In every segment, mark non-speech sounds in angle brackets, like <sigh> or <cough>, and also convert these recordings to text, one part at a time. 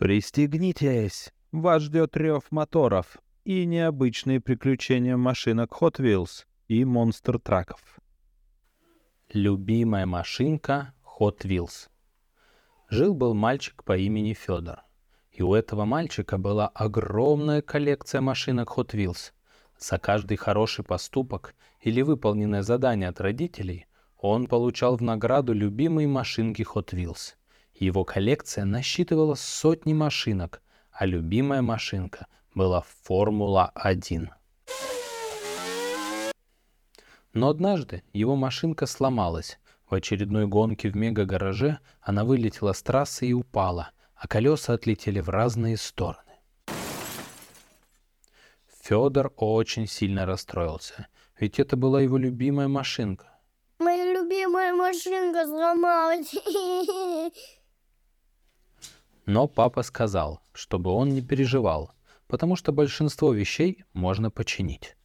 Пристегнитесь! Вас ждет рев моторов и необычные приключения машинок Hot Wheels и монстр-траков. Любимая машинка Hot Wheels. Жил-был мальчик по имени Федор. И у этого мальчика была огромная коллекция машинок Hot Wheels. За каждый хороший поступок или выполненное задание от родителей он получал в награду любимые машинки Hot Wheels – его коллекция насчитывала сотни машинок, а любимая машинка была Формула-1. Но однажды его машинка сломалась. В очередной гонке в мега-гараже она вылетела с трассы и упала, а колеса отлетели в разные стороны. Федор очень сильно расстроился, ведь это была его любимая машинка. Моя любимая машинка сломалась. <laughs> Но папа сказал, чтобы он не переживал, потому что большинство вещей можно починить.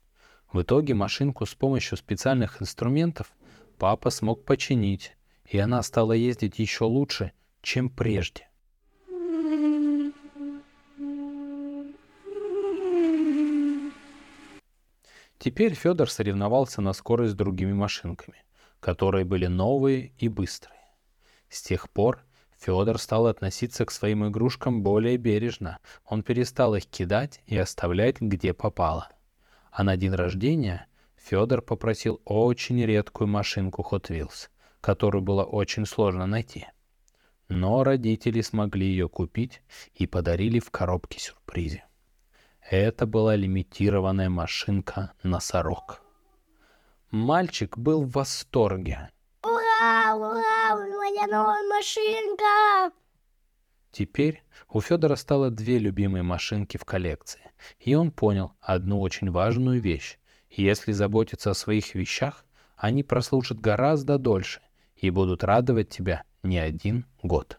В итоге машинку с помощью специальных инструментов папа смог починить, и она стала ездить еще лучше, чем прежде. Теперь Федор соревновался на скорость с другими машинками, которые были новые и быстрые. С тех пор Федор стал относиться к своим игрушкам более бережно. Он перестал их кидать и оставлять где попало. А на день рождения Федор попросил очень редкую машинку Hot Wheels, которую было очень сложно найти. Но родители смогли ее купить и подарили в коробке сюрпризе. Это была лимитированная машинка «Носорог». Мальчик был в восторге. Ура, ура, моя новая машинка! Теперь у Федора стало две любимые машинки в коллекции, и он понял одну очень важную вещь. Если заботиться о своих вещах, они прослужат гораздо дольше и будут радовать тебя не один год.